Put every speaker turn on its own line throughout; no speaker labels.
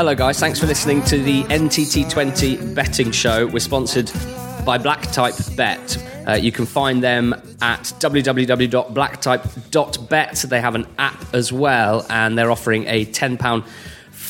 Hello, guys. Thanks for listening to the NTT20 betting show. We're sponsored by Blacktype Bet. Uh, you can find them at www.blacktype.bet. They have an app as well, and they're offering a £10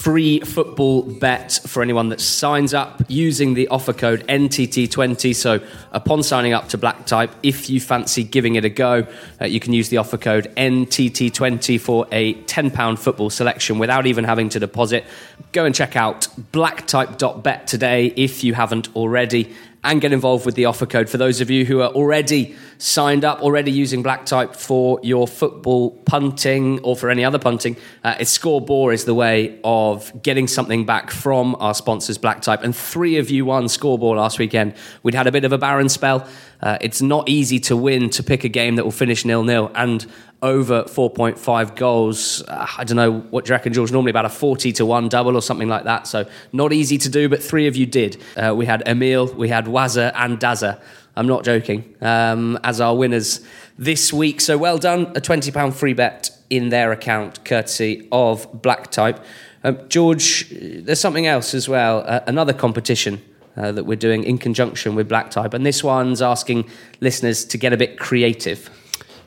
free football bet for anyone that signs up using the offer code NTT20. So, upon signing up to Blacktype, if you fancy giving it a go, uh, you can use the offer code NTT20 for a £10 football selection without even having to deposit. Go and check out blacktype.bet today if you haven't already and get involved with the offer code for those of you who are already signed up, already using Blacktype for your football punting or for any other punting. Uh, it's is the way of getting something back from our sponsors, Blacktype. And three of you won Scorebore last weekend. We'd had a bit of a barren spell. Uh, it's not easy to win to pick a game that will finish nil nil and over 4.5 goals. Uh, I don't know what do you reckon, George? Normally about a 40 to 1 double or something like that. So not easy to do, but three of you did. Uh, we had Emil, we had Wazza, and Dazza. I'm not joking, um, as our winners this week. So well done. A £20 free bet in their account, courtesy of Blacktype. Um, George, there's something else as well, uh, another competition uh, that we're doing in conjunction with Black Type. And this one's asking listeners to get a bit creative.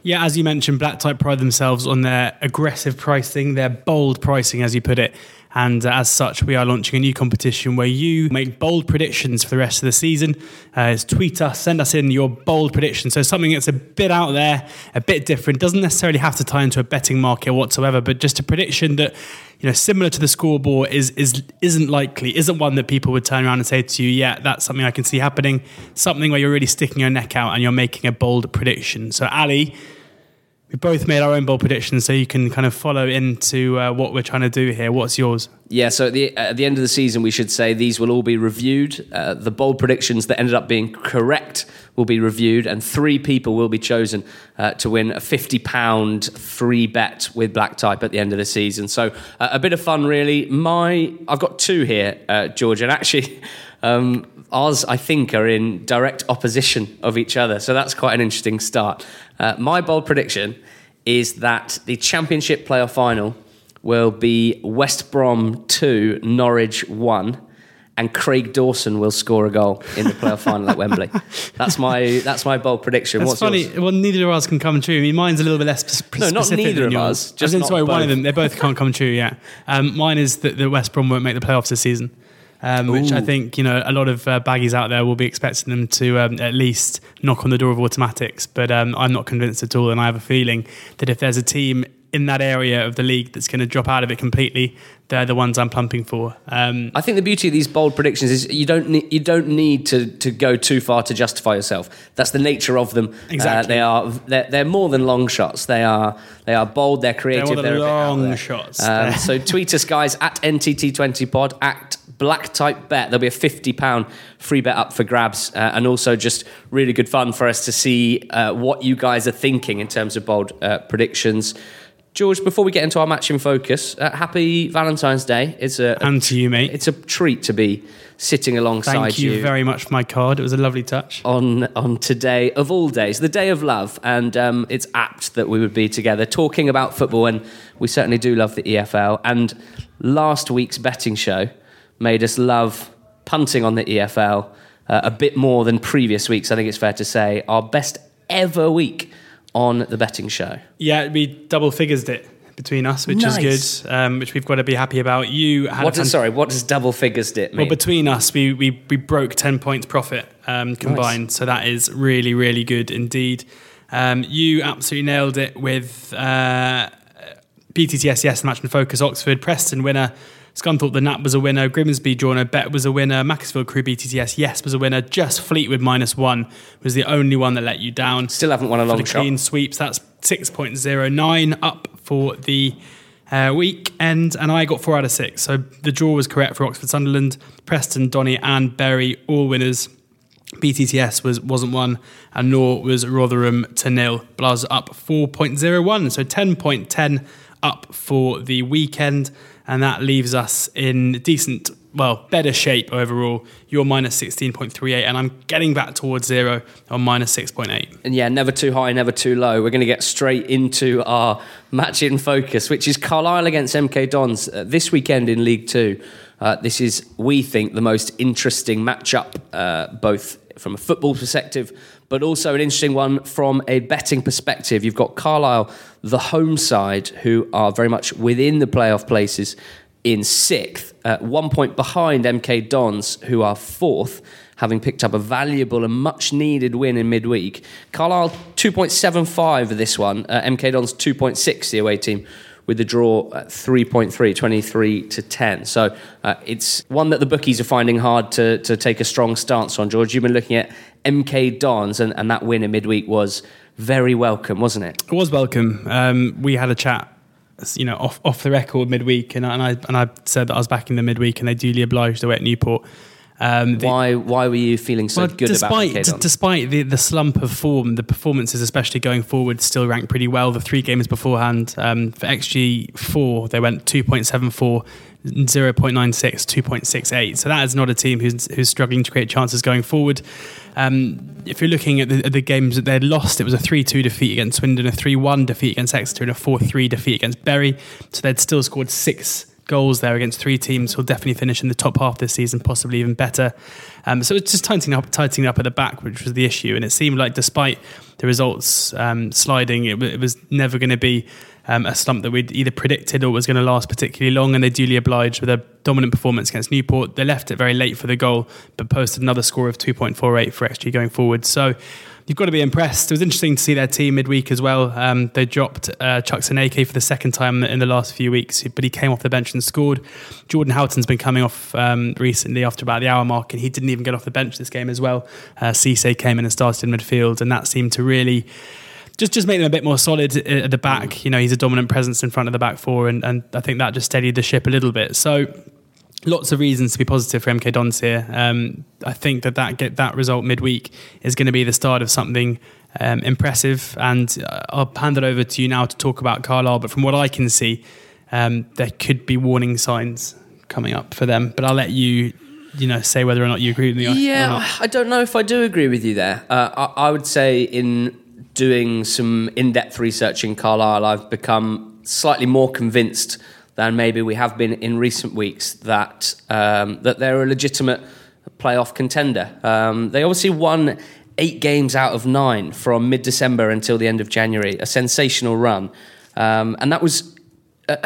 Yeah, as you mentioned, Black Type pride themselves on their aggressive pricing, their bold pricing, as you put it. And uh, as such, we are launching a new competition where you make bold predictions for the rest of the season. Uh, tweet us, send us in your bold predictions. So something that's a bit out there, a bit different, doesn't necessarily have to tie into a betting market whatsoever, but just a prediction that you know similar to the Scorebore is is isn't likely, isn't one that people would turn around and say to you, yeah, that's something I can see happening. Something where you're really sticking your neck out and you're making a bold prediction. So Ali we both made our own bold predictions, so you can kind of follow into uh, what we're trying to do here. What's yours?
Yeah, so at the, at the end of the season, we should say these will all be reviewed. Uh, the bold predictions that ended up being correct will be reviewed, and three people will be chosen uh, to win a £50 free bet with Black Type at the end of the season. So uh, a bit of fun, really. My, I've got two here, uh, George, and actually. Um, ours, I think, are in direct opposition of each other. So that's quite an interesting start. Uh, my bold prediction is that the Championship playoff final will be West Brom 2, Norwich 1 and Craig Dawson will score a goal in the playoff final at Wembley. That's my that's my bold prediction.
That's
What's
funny.
Yours?
Well, neither of us can come true. I mean, mine's a little bit less sp-
No, not neither of
yours.
us, just
in,
not
sorry, one
both.
of them. They both can't come true yet. Um, mine is that the West Brom won't make the playoffs this season. Um, which I think you know a lot of uh, baggies out there will be expecting them to um, at least knock on the door of automatics, but um, I'm not convinced at all, and I have a feeling that if there's a team in that area of the league that's going to drop out of it completely, they're the ones I'm plumping for. Um,
I think the beauty of these bold predictions is you don't need, you don't need to, to go too far to justify yourself. That's the nature of them.
Exactly.
Uh, they are they're, they're more than long shots. They are they are bold. They're creative. they're a bit
long shots.
Um, so tweet us guys at NTT20pod at Black Type Bet. There'll be a fifty pound free bet up for grabs, uh, and also just really good fun for us to see uh, what you guys are thinking in terms of bold uh, predictions. George, before we get into our match in focus, uh, happy Valentine's Day. It's a, a
and to you, mate.
it's a treat to be sitting alongside you.
Thank you, very much for my card. It was a lovely touch.
on on today of all days, the day of love, and um, it's apt that we would be together talking about football, and we certainly do love the EFL. And last week's betting show made us love punting on the EFL uh, a bit more than previous weeks. I think it's fair to say our best ever week on the betting show.
Yeah, we double figures it between us, which
Nice.
is good, um, which we've got to be happy about. You had
What
a
does, sorry, what does double figures dip
well between us, we, we we broke ten points profit um, combined, so that is really really good indeed. Um, you absolutely nailed it with uh, BTTS yes, the match and focus Oxford, Preston winner. Scunthorpe the Nap was a winner. Grimsby drawn a bet was a winner. Macclesfield Crewe BTTS yes was a winner. Just Fleetwood minus one was the only one that let you down.
Still haven't won a long shot.
clean sweeps. That's 6.09 up for the uh, weekend, and I got four out of six. So the draw was correct for Oxford Sunderland, Preston, Donny, and Bury, all winners. BTTS was wasn't one, and nor was Rotherham to nil. Blaz up 4.01, so 10.10 up for the weekend, and that leaves us in decent, well, better shape overall. You're minus 16.38, and I'm getting back towards zero on minus 6.8.
And yeah, never too high, never too low. We're going to get straight into our match in focus, which is Carlisle against MK Dons uh, this weekend in League Two. Uh, this is, we think, the most interesting matchup, uh, both from a football perspective, but also an interesting one from a betting perspective. You've got Carlisle, the home side, who are very much within the playoff places in sixth, uh, one point behind MK Dons, who are fourth, having picked up a valuable and much needed win in midweek. Carlisle 2.75 for this one, uh, MK Dons 2.6, the away team. With the draw at 3.3, 23 to 10. So uh, it's one that the bookies are finding hard to, to take a strong stance on. George, you've been looking at MK Dons, and, and that win in midweek was very welcome, wasn't it?
It was welcome. Um, we had a chat you know, off off the record midweek, and and I and I said that I was back in the midweek, and they duly obliged away at Newport.
Um, the, why why were you feeling so well, good
despite,
about
d- Despite the, the slump of form, the performances, especially going forward, still ranked pretty well. The three games beforehand, um, for XG four, they went two point seven four. 0.96, 2.68. So that is not a team who's, who's struggling to create chances going forward. Um, if you're looking at the, at the, games that they'd lost, it was a 3 2 defeat against Swindon, a 3 1 defeat against Exeter, and a 4 3 defeat against Bury. So they'd still scored six goals there against three teams who'll definitely finish in the top half this season, possibly even better. Um, so it's just tightening up, tightening up at the back, which was the issue. And it seemed like, despite the results um, sliding, it, it, was never going to be um, a slump that we'd either predicted or was going to last particularly long. And they duly obliged with a dominant performance against Newport. They left it very late for the goal, but posted another score of 2.48 for XG going forward. So you've got to be impressed. It was interesting to see their team midweek as well. Um, they dropped uh, Chuks Aneke for the second time in the last few weeks, but he came off the bench and scored. Jordan Houghton's been coming off um, recently after about the hour mark, and he didn't even get off the bench this game as well. Uh, Cisse came in and started in midfield, and that seemed to really just just make them a bit more solid at the back. You know, he's a dominant presence in front of the back four, and, and I think that just steadied the ship a little bit. So lots of reasons to be positive for MK Dons here. Um, I think that that get that result midweek is going to be the start of something um, impressive. And uh, I'll hand it over to you now to talk about Carlisle. But from what I can see, um, there could be warning signs coming up for them. But I'll let you. You know, say whether or not you agree with me.
Yeah, I don't know if I do agree with you there. Uh, I, I would say in doing some in-depth research in Carlisle, I've become slightly more convinced than maybe we have been in recent weeks that um, that they're a legitimate playoff contender. Um, they obviously won eight games out of nine from mid December until the end of January, a sensational run, um, and that was. A,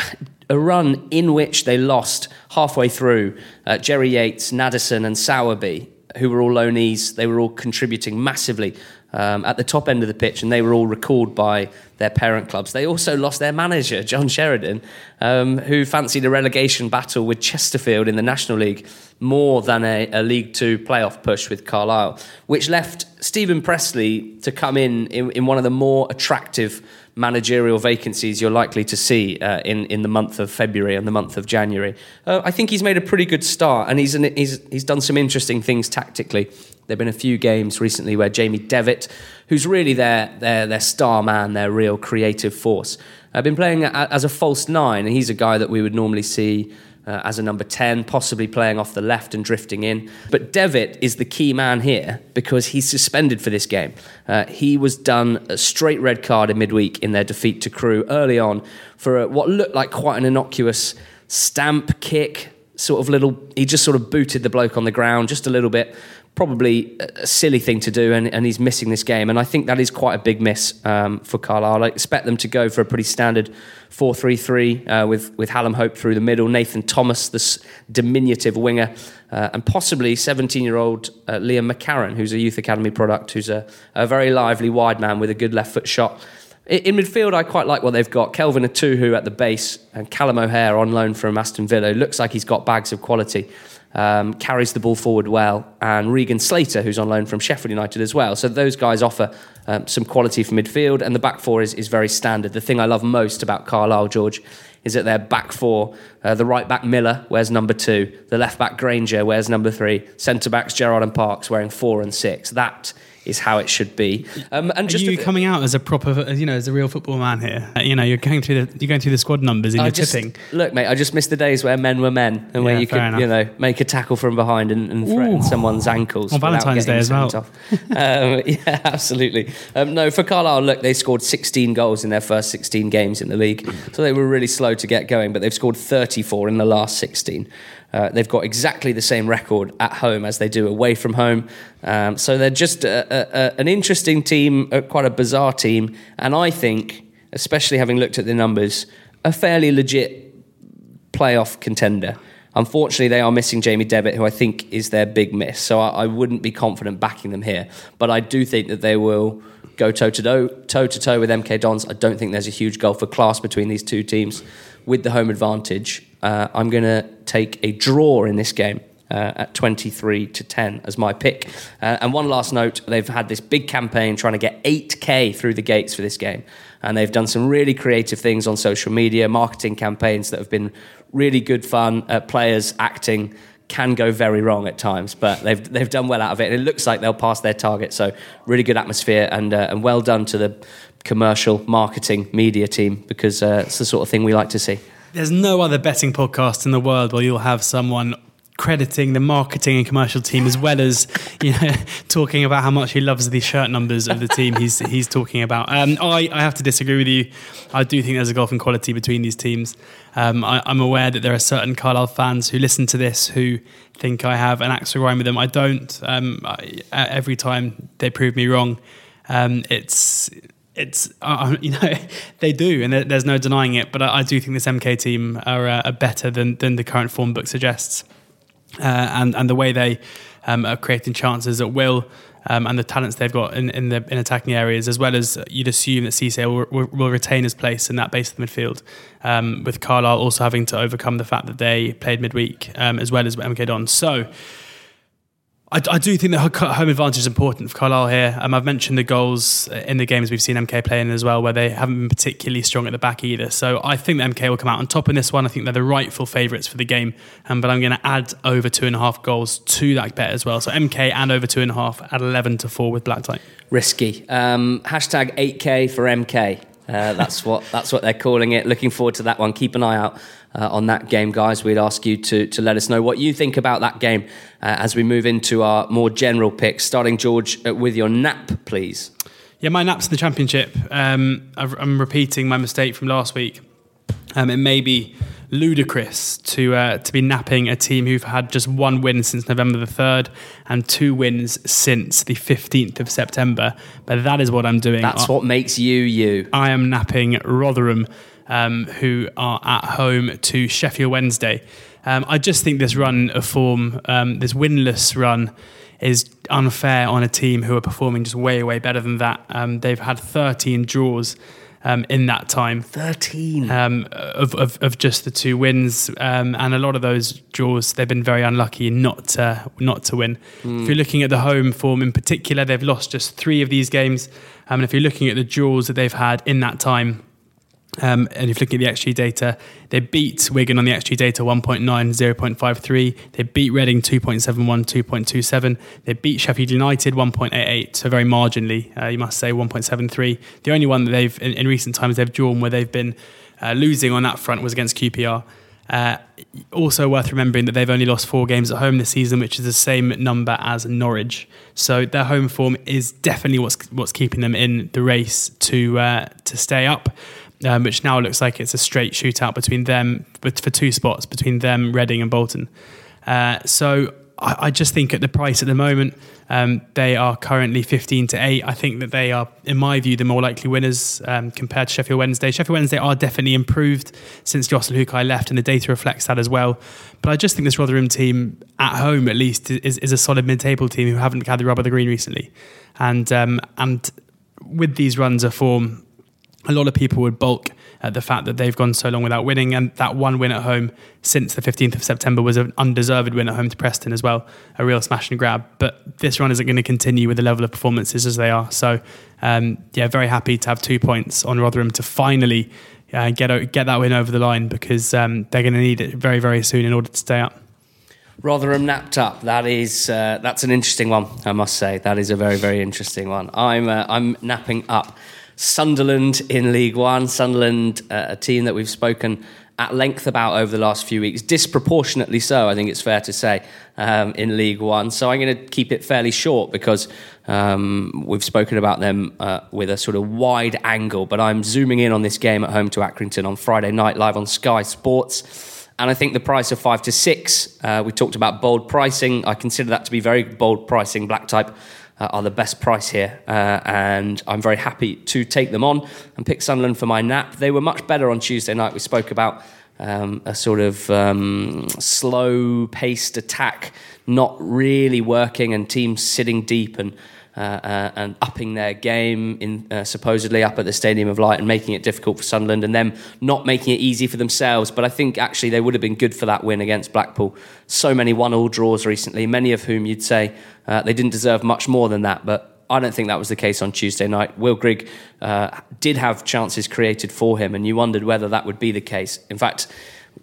a, run in which they lost halfway through uh, Jerry Yates, Nadesan, and Sowerby, who were all loanees. They were all contributing massively um, at the top end of the pitch, and they were all recalled by their parent clubs. They also lost their manager, John Sheridan, um, who fancied a relegation battle with Chesterfield in the National League more than a, a League Two playoff push with Carlisle, which left Steven Pressley to come in, in in, one of the more attractive managerial vacancies you're likely to see uh, in in the month of February and the month of January. Uh, I think he's made a pretty good start, and he's an, he's he's done some interesting things tactically. There've been a few games recently where Jamie Devitt, who's really their their their star man, their real creative force, have been playing as a false nine, and he's a guy that we would normally see. Uh, as a number 10, possibly playing off the left and drifting in. But Devitt is the key man here because he's suspended for this game. Uh, he was done a straight red card in midweek in their defeat to Crewe early on for a, what looked like quite an innocuous stamp kick, sort of little. He just sort of booted the bloke on the ground just a little bit probably a silly thing to do, and, and, he's missing this game. And I think that is quite a big miss um, for Carlisle. I expect them to go for a pretty standard 4 3 3 uh, with, with Hallam Hope through the middle, Nathan Thomas, this diminutive winger, uh, and possibly 17 year old uh, Liam McCarron, who's a youth academy product, who's a, a very lively wide man with a good left foot shot. In midfield, I quite like what they've got. Kelvin Etuhu at the base and Callum O'Hare on loan from Aston Villa. Looks like he's got bags of quality um, carries the ball forward well, and Regan Slater, who's on loan from Sheffield United as well. So those guys offer um, some quality for midfield, and the back four is, is very standard. The thing I love most about Carlisle, George, is that their back four, uh, the right back Miller wears number two, the left back Grainger wears number three, centre backs Gerrard and Parks wearing four and six. That is how it should be.
Um, and just Are you coming out as a proper, you know, as a real football man here? Uh, you know, you're going through the you're going through the squad numbers and I you're
just,
tipping.
Look, mate, I just missed the days where men were men and where you could, enough. you know, make a tackle from behind and, and threaten Ooh. someone's ankles
on Valentine's Day as well.
um, yeah, absolutely. Um, no, for Carlisle, look, they scored 16 goals in their first 16 games in the league, so they were really slow to get going, but they've scored 34 in the last 16. Uh, they've got exactly the same record at home as they do away from home. Um, so they're just a, a, an interesting team, quite a bizarre team. And I think, especially having looked at the numbers, a fairly legit playoff contender. Unfortunately, they are missing Jamie Devitt, who I think is their big miss. So I, I wouldn't be confident backing them here. But I do think that they will go toe to toe, toe to toe with MK Dons. I don't think there's a huge gulf of class between these two teams. With the home advantage, uh, I'm going to take a draw in this game. Uh, at 23 to 10 as my pick. Uh, and one last note they've had this big campaign trying to get 8K through the gates for this game. And they've done some really creative things on social media, marketing campaigns that have been really good fun. Uh, players acting can go very wrong at times, but they've they've done well out of it, and it looks like they'll pass their target. So really good atmosphere, and uh, and well done to the commercial marketing media team because uh, it's the sort of thing we like to see.
There's no other betting podcast in the world where you'll have someone crediting the marketing and commercial team as well as you know talking about how much he loves the shirt numbers of the team he's he's talking about. Um, I, I have to disagree with you. I do think there's a golfing quality between these teams. Um, I, am aware that there are certain Carlisle fans who listen to this who think I have an axe to grind with them. I don't. Um, I, every time they prove me wrong, um, it's it's uh, you know they do, and there's no denying it. But I, I do think this MK team are, uh, are better than than the current form book suggests uh, and and the way they um, are creating chances at will. Um, and the talents they've got in, in the in attacking areas, as well as you'd assume that Cisse will, will, will, retain his place in that base of the midfield, um, with Carlisle also having to overcome the fact that they played midweek, um, as well as MK Dons. So I, I, do think that home advantage is important for Carlisle here. Um, I've mentioned the goals in the games we've seen MK playing as well, where they haven't been particularly strong at the back either. So I think MK will come out on top in this one. I think they're the rightful favourites for the game, um, but I'm going to add over two and a half goals to that bet as well. So MK and over two and a half at 11 to 4 with Black Type.
Risky. Um, hashtag 8K for MK. Uh, that's what that's what they're calling it. Looking forward to that one. Keep an eye out uh, on that game, guys. We'd ask you to, to let us know what you think about that game uh, as we move into our more general picks. Starting, George, uh, with your nap, please.
Yeah, my nap's in the championship. Um, I'm repeating my mistake from last week. Um, it may be ludicrous to uh, to be napping a team who've had just one win since November the third and two wins since the fifteenth of September. But that is what I'm doing.
That's what makes you you.
I am napping Rotherham um, who are at home to Sheffield Wednesday. Um, I just think this run of form, um, this winless run, is unfair on a team who are performing just way, way better than that. Um, they've had 13 draws. Um, in that time.
13.
Um, of, of, of, just the two wins. Um, and a lot of those draws, they've been very unlucky not to, not to win. Mm. If you're looking at the home form in particular, they've lost just three of these games. And if you're looking at the draws that they've had in that time, um, and if looking at the XG data, they beat Wigan on the XG data 1.9, 0.53. They beat Reading 2.71, 2.27. They beat Sheffield United 1.88, so very marginally, uh, you must say 1.73. The only one that they've, in, in recent times, they've drawn where they've been uh, losing on that front was against QPR. Uh, also worth remembering that they've only lost four games at home this season, which is the same number as Norwich. So their home form is definitely what's what's keeping them in the race to uh, to stay up um, which now looks like it's a straight shootout between them, for two spots between them, Reading and Bolton. Uh, so I, I, just think at the price at the moment, um, they are currently 15 to 8. I think that they are, in my view, the more likely winners um, compared to Sheffield Wednesday. Sheffield Wednesday are definitely improved since Jos Luhukay left, and the data reflects that as well. But I just think this Rotherham team, at home at least, is, is a solid mid table team who haven't had the rub of the green recently. And, um, and with these runs of form, a lot of people would bulk at the fact that they've gone so long without winning, and that one win at home since the 15th of September was an undeserved win at home to Preston as well, a real smash and grab. But this run isn't going to continue with the level of performances as they are. So, um, yeah, very happy to have two points on Rotherham to finally uh, get get that win over the line because um, they're going to need it very very soon in order to stay up.
Rotherham napped up. That is uh, that's an interesting one. I must say that is a very very interesting one. I'm uh, I'm napping up. Sunderland in League One. Sunderland, uh, a team that we've spoken at length about over the last few weeks, disproportionately so, I think it's fair to say, um, in League One. So I'm going to keep it fairly short because um, we've spoken about them uh, with a sort of wide angle. But I'm zooming in on this game at home to Accrington on Friday night, live on Sky Sports. And I think the price of five to six, uh, we talked about bold pricing. I consider that to be very bold pricing. Black type uh, are the best price here. Uh, and I'm very happy to take them on and pick Sunderland for my nap. They were much better on Tuesday night. We spoke about um, a sort of um, slow paced attack not really working and teams sitting deep and uh, uh, and upping their game in uh, supposedly up at the Stadium of Light and making it difficult for Sunderland and them not making it easy for themselves. But I think actually they would have been good for that win against Blackpool. So many one-all draws recently, many of whom you'd say uh, they didn't deserve much more than that, but. I don't think that was the case on Tuesday night. Will Grigg uh, did have chances created for him, and you wondered whether that would be the case. In fact,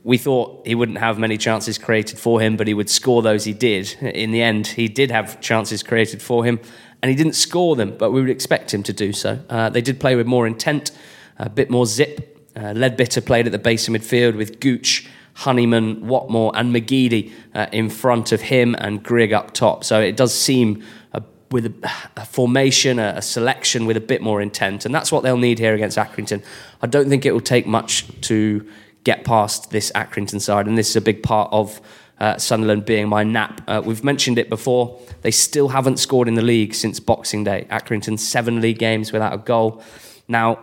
we thought he wouldn't have many chances created for him, but he would score those he did. In the end, he did have chances created for him, and he didn't score them, but we would expect him to do so. Uh, they did play with more intent, a bit more zip. Uh, Leadbitter played at the base of midfield with Gooch, Honeyman, Watmore, and McGeady uh, in front of him and Grigg up top. So it does seem a, with a, a formation, a, a, selection with a bit more intent, and that's what they'll need here against Accrington. I don't think it will take much to get past this Accrington side, and this is a big part of uh, Sunderland being my nap. Uh, we've mentioned it before. They still haven't scored in the league since Boxing Day. Accrington, seven league games without a goal. Now,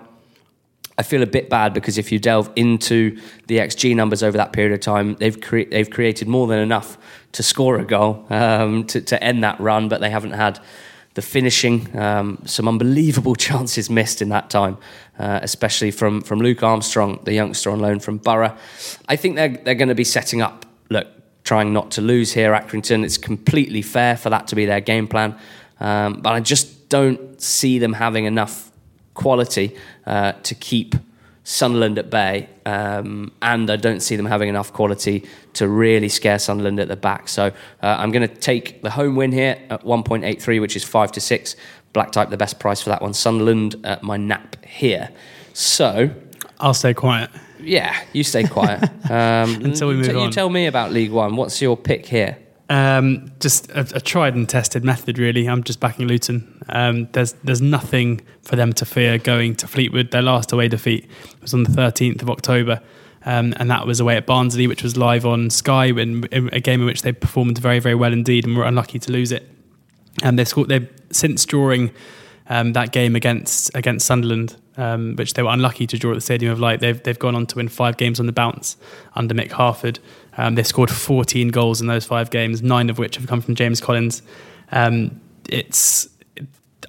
I feel a bit bad because if you delve into the XG numbers over that period of time, they've, cre- they've created more than enough to score a goal um, to, to end that run, but they haven't had the finishing. Um, some unbelievable chances missed in that time, uh, especially from, from Luke Armstrong, the youngster on loan from Boro. I think they're, they're going to be setting up. Look, trying not to lose here, Accrington. It's completely fair for that to be their game plan. Um, but I just don't see them having enough quality uh, to keep Sunderland at bay. Um, and I don't see them having enough quality to really scare Sunderland at the back. So uh, I'm going to take the home win here at 1.83, which is 5 to 6. Black type, the best price for that one. Sunderland, at my nap here. So.
I'll stay quiet.
Yeah, you stay quiet
um, until we move
t-
on.
You tell me about League One. What's your pick here?
Um, just a, a, tried and tested method, really. I'm just backing Luton. Um, there's there's nothing for them to fear going to Fleetwood. Their last away defeat was on the 13th of October, um, and that was away at Barnsley, which was live on Sky, in, in, a game in which they performed very very well indeed, and were unlucky to lose it. And they scored. They since drawing um, that game against against Sunderland, um, which they were unlucky to draw at the Stadium of Light. They've they've gone on to win five games on the bounce under Mick Harford. Um, they've scored 14 goals in those five games, nine of which have come from James Collins. Um, it's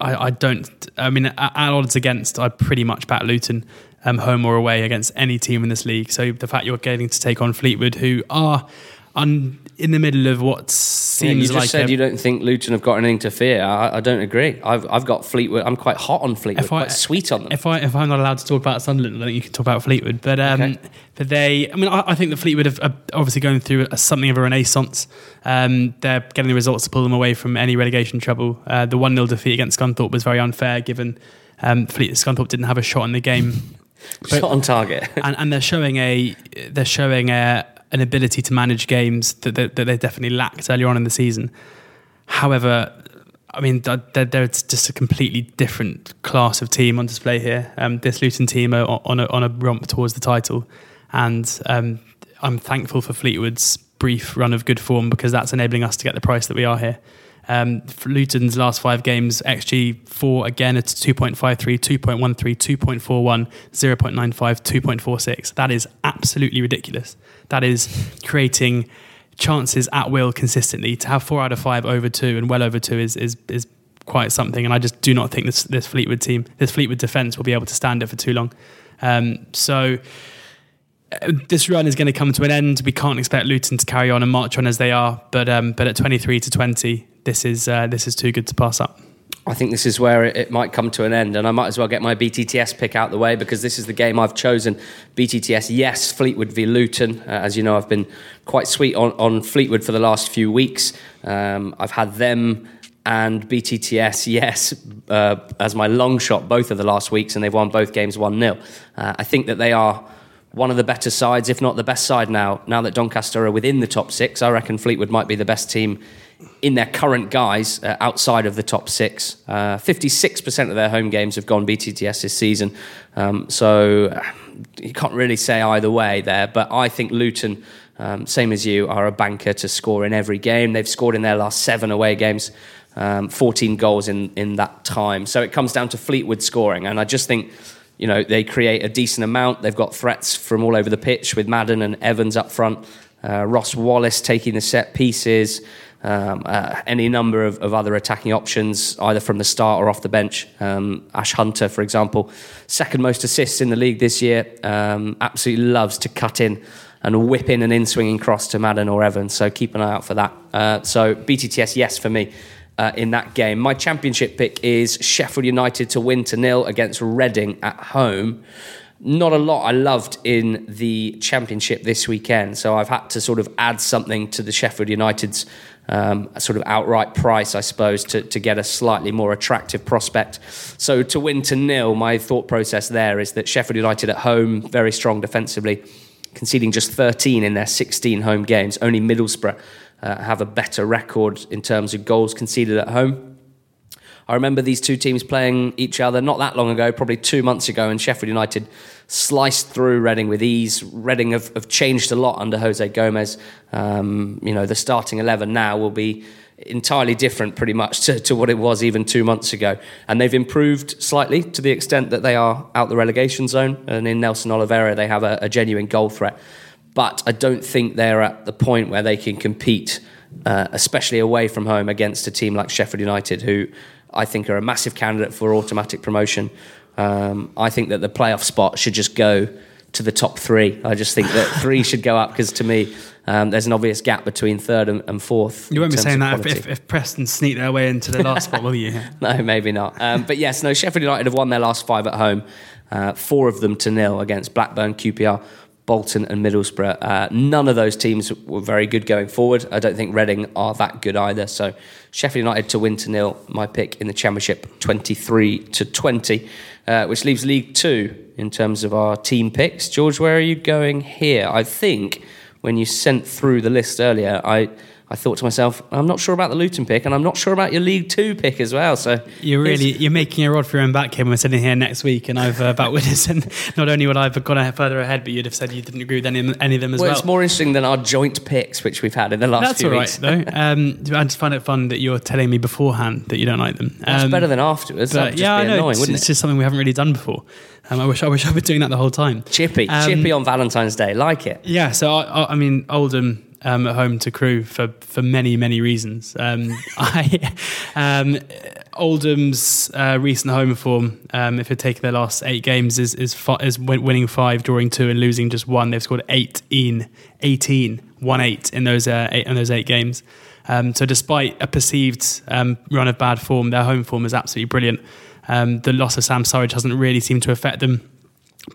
I, I, don't. I mean, at, odds against, I pretty much back Luton. Um, home or away against any team in this league. So the fact you're getting to take on Fleetwood, who are un, in the middle of what seems yeah,
you just
like
said
a,
you don't think Luton have got anything to fear. I, I, don't agree. I've I've got Fleetwood. I'm quite hot on Fleetwood. If I, quite sweet on them.
If I if I'm not allowed to talk about Sunderland, I think you can talk about Fleetwood. But um, okay. but they, I mean, I, I think the Fleetwood have, are obviously going through a, something of a renaissance. Um, they're getting the results to pull them away from any relegation trouble. Uh, the one 0 defeat against Scunthorpe was very unfair, given um, Fleet Scunthorpe didn't have a shot in the game.
But, shot on target,
and, and, they're showing a they're showing a an ability to manage games that, that, that they definitely lacked earlier on in the season. However, I mean, they're, they're, just a completely different class of team on display here. Um, this Luton team are on a, on a romp towards the title, and um, I'm thankful for Fleetwood's brief run of good form because that's enabling us to get the price that we are here. Um, Luton's last five games, XG four again at 2.53, 2.13, 2.41, 0.95, 2.46. That is absolutely ridiculous. That is creating chances at will consistently. To have four out of five over two and well over two is is is quite something. And I just do not think this this Fleetwood team, this Fleetwood defence, will be able to stand it for too long. Um, so uh, this run is going to come to an end. We can't expect Luton to carry on and march on as they are, but um, but at twenty three to twenty, this is uh, this is too good to pass up.
I think this is where it, might come to an end, and I might as well get my BTTS pick out the way because this is the game I've chosen. BTTS, yes, Fleetwood v Luton. Uh, as you know, I've been quite sweet on, on Fleetwood for the last few weeks. Um, I've had them and BTTS, yes, uh, as my long shot both of the last weeks, and they've won both games 1 0. Uh, I think that they are one of the better sides, if not the best side now. Now that Doncaster are within the top six, I reckon Fleetwood might be the best team in their current guise uh, outside of the top six. Uh, 56% of their home games have gone BTTS this season. Um, so, you can't really say either way there. But I think Luton, um, same as you, are a banker to score in every game. They've scored in their last seven away games, um, 14 goals in, in that time. So it comes down to Fleetwood scoring. And I just think, you know, they create a decent amount. They've got threats from all over the pitch with Madden and Evans up front. Uh, Ross Wallace taking the set pieces, um, uh, any number of, of, other attacking options, either from the start or off the bench. Um, Ash Hunter, for example, second most assists in the league this year, um, absolutely loves to cut in and whip in an in swinging cross to Madden or Evans. So keep an eye out for that. Uh, so BTTS, yes, for me. Uh, in that game. My championship pick is Sheffield United to win to nil against Reading at home not a lot I loved in the championship this weekend. So I've had to sort of add something to the Sheffield United's um, sort of outright price, I suppose, to, to get a slightly more attractive prospect. So to win to nil, my thought process there is that Sheffield United at home, very strong defensively, conceding just 13 in their 16 home games. Only Middlesbrough uh, have a better record in terms of goals conceded at home. I remember these two teams playing each other not that long ago, probably two months ago, and Sheffield United sliced through Reading with ease. Reading have, have changed a lot under Jose Gomes. Um, you know, the starting 11 now will be entirely different pretty much to, to what it was even two months ago. And they've improved slightly to the extent that they are out the relegation zone. And in Nelson Oliveira, they have a, a genuine goal threat. But I don't think they're at the point where they can compete, uh, especially away from home, against a team like Sheffield United, who I think are a massive candidate for automatic promotion. Um, I think that the playoff spot should just go to the top three. I just think that three should go up because to me, um, there's an obvious gap between third and, and fourth.
You won't be saying that if, if, if, Preston sneak their way into the last spot, will you?
no, maybe not. Um, but yes, no, Sheffield United have won their last five at home, uh, four of them to nil against Blackburn, QPR, Bolton and Middlesbrough. Uh, none of those teams were very good going forward. I don't think Reading are that good either. So Sheffield United to win to nil, my pick in the Championship, 23 to 20, uh, which leaves League Two in terms of our team picks. George, where are you going here? I think when you sent through the list earlier, I I thought to myself, I'm not sure about the Luton pick, and I'm not sure about your League Two pick as well. So
you're really you're making a rod for your own back, here. We're sitting here next week, and I've uh, back with and not only would I've gone further ahead, but you'd have said you didn't agree with any, any of them as well.
Well, it's more interesting than our joint picks, which we've had in the last
That's
few
all
weeks.
though. Um, I just find it fun that you're telling me beforehand that you don't like them.
That's
um,
better than afterwards.
But yeah, I know.
Annoying,
it's, it's just something we haven't really done before. Um, I wish I wish I were doing that the whole time.
Chippy, um, chippy on Valentine's Day, like it.
Yeah. So I, I, I mean, Oldham um, at home to Crewe for, for many, many reasons. Um, I, um, Oldham's uh, recent home form, um, if you take their last eight games, is, is, is winning five, drawing two, and losing just one. They've scored 18, 18 1 8 in those, uh, eight, in those eight games. Um, so, despite a perceived um, run of bad form, their home form is absolutely brilliant. the loss of Sam Surridge hasn't really seemed to affect them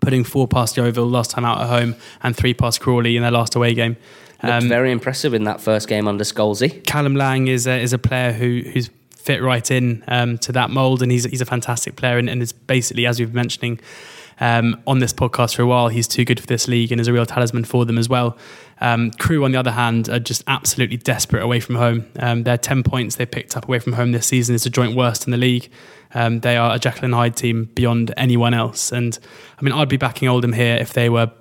putting four past Yeovil last time out at home and three past Crawley in their last away game.
Um, very impressive in that first game under Scholesy.
Callum Lang is a, is a player who who's fit right in um, to that mould, and he's he's a fantastic player, and, and is basically as we've been mentioning. Um, on this podcast for a while. He's too good for this league and is a real talisman for them as well. Um, Crewe, on the other hand, are just absolutely desperate away from home. Um, their 10 points they picked up away from home this season is a joint worst in the league. Um, they are a Jekyll and Hyde team beyond anyone else. And I mean, I'd be backing Oldham here if they were,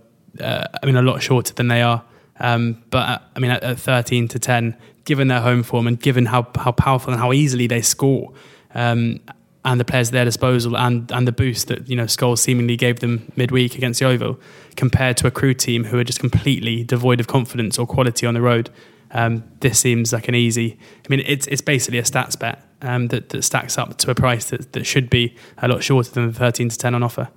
uh, I mean, a lot shorter than they are. Um, but uh, I mean, at, at, 13 to 10, given their home form and given how, how powerful and how easily they score, um, and the players at their disposal and, and the boost that you know Scholes seemingly gave them midweek against Yeovil, compared to a Crewe team who are just completely devoid of confidence or quality on the road, um, this seems like an easy. I mean, it's it's basically a stats bet um, that, that stacks up to a price that, that should be a lot shorter than the 13 to 10 on offer.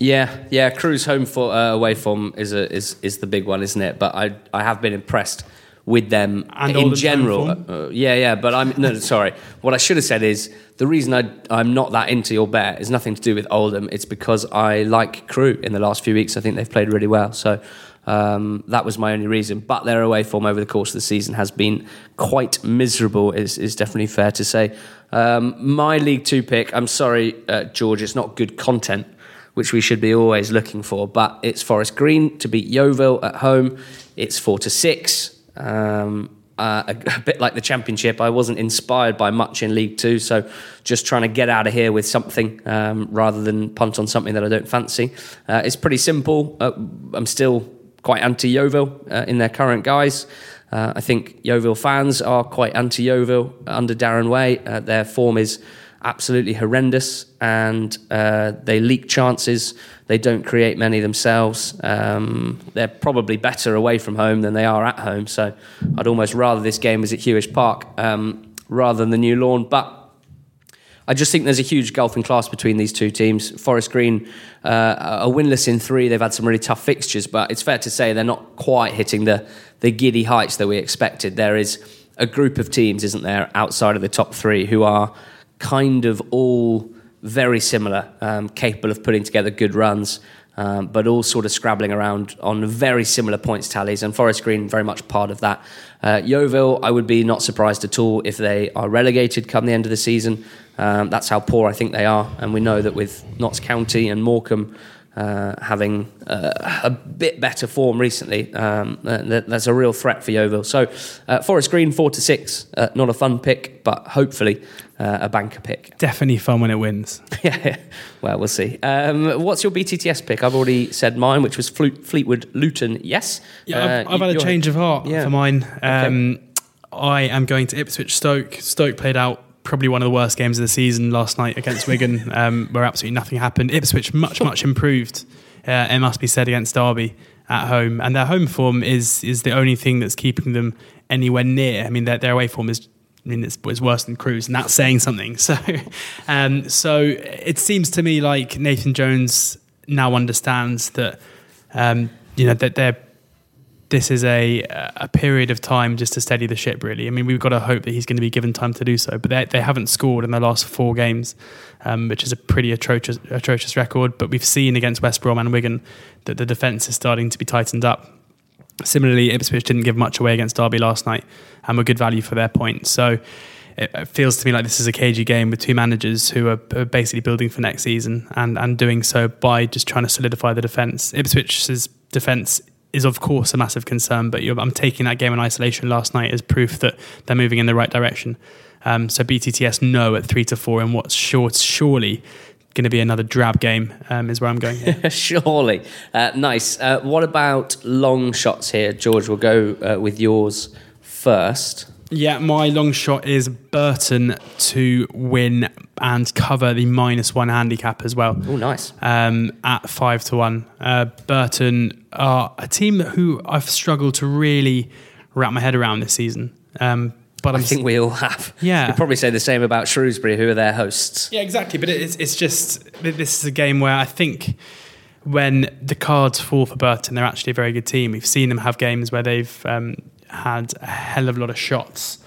Yeah, yeah. Crewe's home for uh, away form is a, is is the big one, isn't it? But I I have been impressed with them
and
in general. Uh, yeah, yeah. But I'm no sorry. What I should have said is the reason I I'm not that into your bet is nothing to do with Oldham. It's because I like Crewe in the last few weeks. I think they've played really well. So. Um, that was my only reason. But their away form over the course of the season has been quite miserable, is, is definitely fair to say. Um, my League Two pick, I'm sorry, uh, George, it's not good content which we should be always looking for. But it's Forest Green to beat Yeovil at home. It's four to six. Um, uh, a, a, bit like the Championship, I wasn't inspired by much in League Two, so just trying to get out of here with something um, rather than punt on something that I don't fancy. Uh, it's pretty simple. Uh, I'm still quite anti Yeovil uh, in their current guise. Uh, I think Yeovil fans are quite anti Yeovil under Darren Way. Uh, their form is absolutely horrendous and uh, they leak chances. They don't create many themselves. Um, they're probably better away from home than they are at home. So I'd almost rather this game was at Huish Park um, rather than the new lawn. But I just think there's a huge gulf in class between these two teams. Forest Green uh, are winless in three. They've had some really tough fixtures, but it's fair to say they're not quite hitting the, the giddy heights that we expected. There is a group of teams, isn't there, outside of the top three who are kind of all very similar, um, capable of putting together good runs, um, but all sort of scrabbling around on very similar points tallies. And Forest Green very much part of that. Uh, Yeovil, I would be not surprised at all if they are relegated come the end of the season. Um, that's how poor I think they are, and we know that with Notts County and Morecambe uh, having uh, a bit better form recently. Um, uh, that's a real threat for Yeovil. So, uh, Forest Green four to six, uh, not a fun pick, but hopefully uh, a banker pick.
Definitely fun when it wins.
yeah, well, we'll see. Um, what's your BTTS pick? I've already said mine, which was Fleetwood Luton. Yes,
yeah, I've, I've had a change of heart yeah. for mine. Um, okay. I am going to Ipswich Stoke. Stoke played out probably one of the worst games of the season last night against Wigan, um, where absolutely nothing happened. Ipswich much much improved. Uh, it must be said against Derby at home, and their home form is is the only thing that's keeping them anywhere near. I mean, their, their away form is. I mean, it's, it's worse than Crewe's, and that's saying something. So, um, so it seems to me like Nathan Jones now understands that, um, you know, that they're this is a a period of time just to steady the ship. Really, I mean, we've got to hope that he's going to be given time to do so. But they, they haven't scored in the last four games, um, which is a pretty atrocious atrocious record. But we've seen against West Brom and Wigan that the defence is starting to be tightened up. Similarly, Ipswich didn't give much away against Derby last night and were good value for their points. So it feels to me like this is a cagey game with two managers who are basically building for next season and, and doing so by just trying to solidify the defence. Ipswich's defence is of course a massive concern, but I'm taking that game in isolation last night as proof that they're moving in the right direction. Um, so BTTS no at three to four in what's short, surely going to be another drab game um, is where I'm going here.
surely. Uh, nice. Uh, what about long shots here? George, we'll go uh, with yours first.
Yeah, my long shot is Burton to win and cover the minus one handicap as well.
Oh, nice.
Um, at five to one. Uh, Burton are a team who I've struggled to really wrap my head around this season. Um,
but I'm i think we all have.
Yeah,
you'd probably say the same about Shrewsbury, who are their hosts.
Yeah, exactly. But it's it's just this is a game where I think when the cards fall for Burton, they're actually a very good team. We've seen them have games where they've um, had a hell of a lot of shots.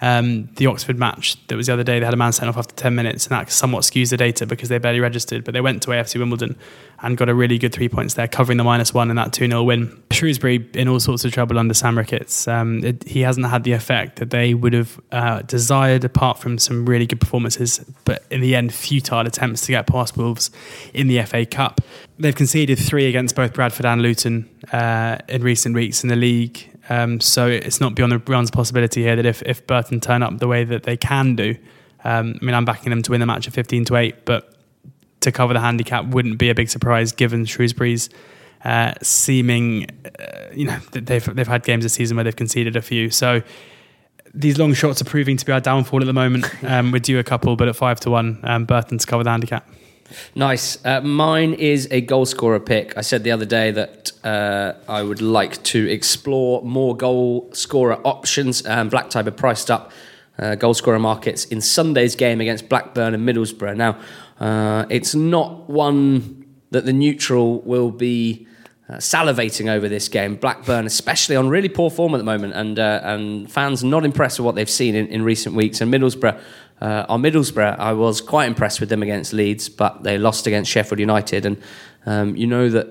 Um, the Oxford match that was the other day, they had a man sent off after 10 minutes, and that somewhat skews the data because they barely registered. But they went to AFC Wimbledon and got a really good three points there, covering the minus one in that 2 0 win. Shrewsbury in all sorts of trouble under Sam Ricketts. Um, it, he hasn't had the effect that they would have uh, desired, apart from some really good performances, but in the end, futile attempts to get past Wolves in the FA Cup. They've conceded three against both Bradford and Luton uh, in recent weeks in the league. Um, so it's not beyond the realms possibility here that if, if Burton turn up the way that they can do, um, I mean, I'm backing them to win the match at 15 to 8, but to cover the handicap wouldn't be a big surprise given Shrewsbury's uh, seeming, uh, you know, they've, they've had games this season where they've conceded a few. So these long shots are proving to be our downfall at the moment. Um, we're due a couple, but at 5 to 1, um, Burton to cover the handicap.
Nice. Uh, mine is a goal scorer pick. I said the other day that uh, I would like to explore more goal scorer options. Um, Black Tiber priced up uh, goal scorer markets in Sunday's game against Blackburn and Middlesbrough. Now, uh, it's not one that the neutral will be. Uh, salivating over this game, Blackburn, especially on really poor form at the moment, and uh, and fans not impressed with what they've seen in, in recent weeks. And Middlesbrough uh, on Middlesbrough, I was quite impressed with them against Leeds, but they lost against Sheffield United, and um, you know that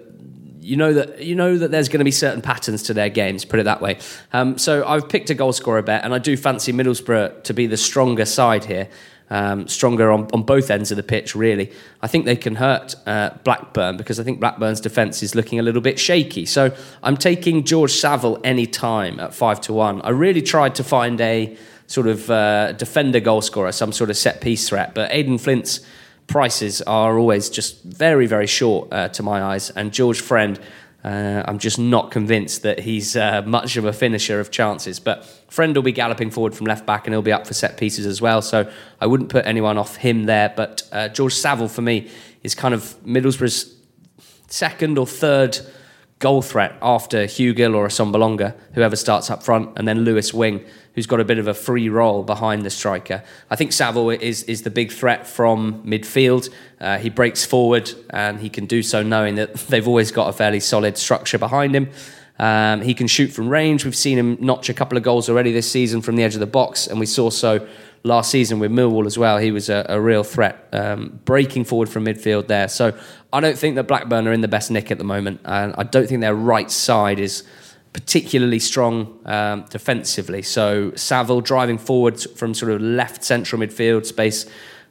you know that you know that there's going to be certain patterns to their games. Put it that way. Um, so I've picked a goal scorer bet, and I do fancy Middlesbrough to be the stronger side here. Um, stronger on, on both ends of the pitch, really. I think they can hurt uh, Blackburn because I think Blackburn's defence is looking a little bit shaky. So I'm taking George Saville any time at 5 to 1. I really tried to find a sort of uh, defender goal scorer, some sort of set piece threat, but Aden Flint's prices are always just very, very short uh, to my eyes. And George Friend uh, I'm just not convinced that he's uh, much of a finisher of chances. But Friend will be galloping forward from left back and he'll be up for set pieces as well. So I wouldn't put anyone off him there. But uh, George Saville, for me, is kind of Middlesbrough's second or third goal threat after Hugill or a Assombalonga, whoever starts up front, and then Lewis Wing, who's got a bit of a free role behind the striker. I think Saville is, is the big threat from midfield. Uh, he breaks forward and he can do so knowing that they've always got a fairly solid structure behind him. Um, he can shoot from range. We've seen him notch a couple of goals already this season from the edge of the box, and we saw so last season with Millwall as well. He was a, a real threat, um, breaking forward from midfield there. So I don't think that Blackburn are in the best nick at the moment, and I don't think their right side is particularly strong um, defensively. So Saville driving forward from sort of left central midfield space,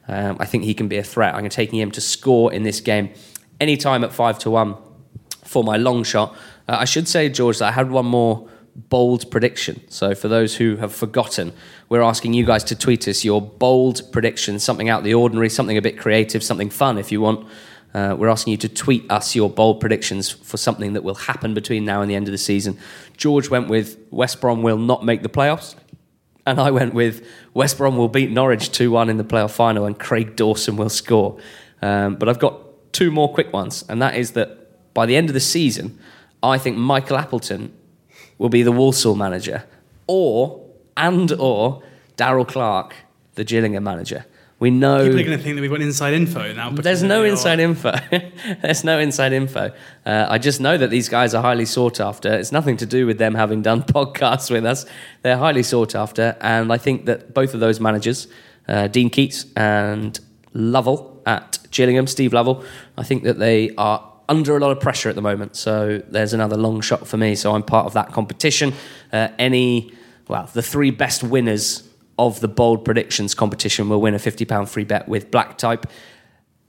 um, I think he can be a threat. I'm taking him to score in this game anytime at five to one for my long shot. Uh, I should say, George, that I had one more bold prediction. So for those who have forgotten, we're asking you guys to tweet us your bold prediction, something out of the ordinary, something a bit creative, something fun if you want. Uh, we're asking you to tweet us your bold predictions for something that will happen between now and the end of the season. George went with West Brom will not make the playoffs. And I went with West Brom will beat Norwich 2 1 in the playoff final and Craig Dawson will score. Um, but I've got two more quick ones, and that is that by the end of the season, I think Michael Appleton will be the Walsall manager, or, and or, Darrell Clarke, the Gillingham manager. We know
people are going to think that we've got inside info now.
There's no inside info. there's no inside info. Uh, I just know that these guys are highly sought after. It's nothing to do with them having done podcasts with us. They're highly sought after, and I think that both of those managers, uh, Dean Keates and Lovell at Gillingham, Steve Lovell, I think that they are under a lot of pressure at the moment. So there's another long shot for me. So I'm part of that competition. Uh, any, well, the three best winners of the bold predictions competition will win a £50 free bet with Black Type.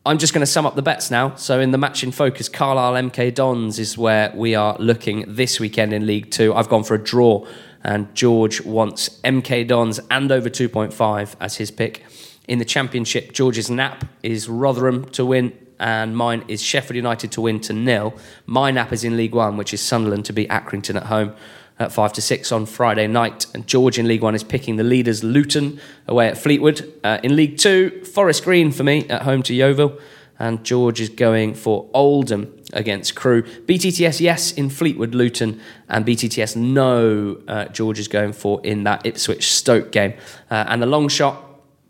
I'm just going to sum up the bets now. So, in the match in focus, Carlisle MK Dons is where we are looking this weekend in League Two. I've gone for a draw, and George wants MK Dons and over 2.5 as his pick. In the Championship, George's nap is Rotherham to win, and mine is Sheffield United to win to nil. My nap is in League One, which is Sunderland to beat Accrington at home at 5 to 6 on Friday night. And George in League One is picking the leaders Luton away at Fleetwood. Uh, in League Two, Forest Green for me at home to Yeovil. And George is going for Oldham against Crewe. BTTS, yes, in Fleetwood, Luton. And BTTS, no, uh, George is going for in that Ipswich Stoke game. Uh, and the long shot,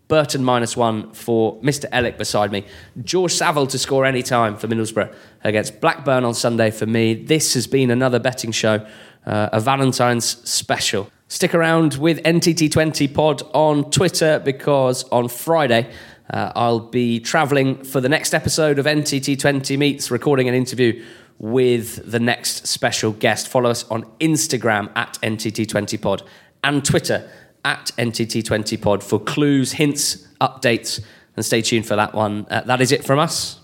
Burton minus one for Mr. Elek beside me. George Saville to score any time for Middlesbrough against Blackburn on Sunday for me. This has been another betting show uh, a Valentine's special. Stick around with NTT20 Pod on Twitter because on Friday uh, I'll be traveling for the next episode of NTT20 Meets, recording an interview with the next special guest. Follow us on Instagram at NTT20Pod and Twitter at NTT20Pod for clues, hints, updates, and stay tuned for that one. Uh, that is it from us.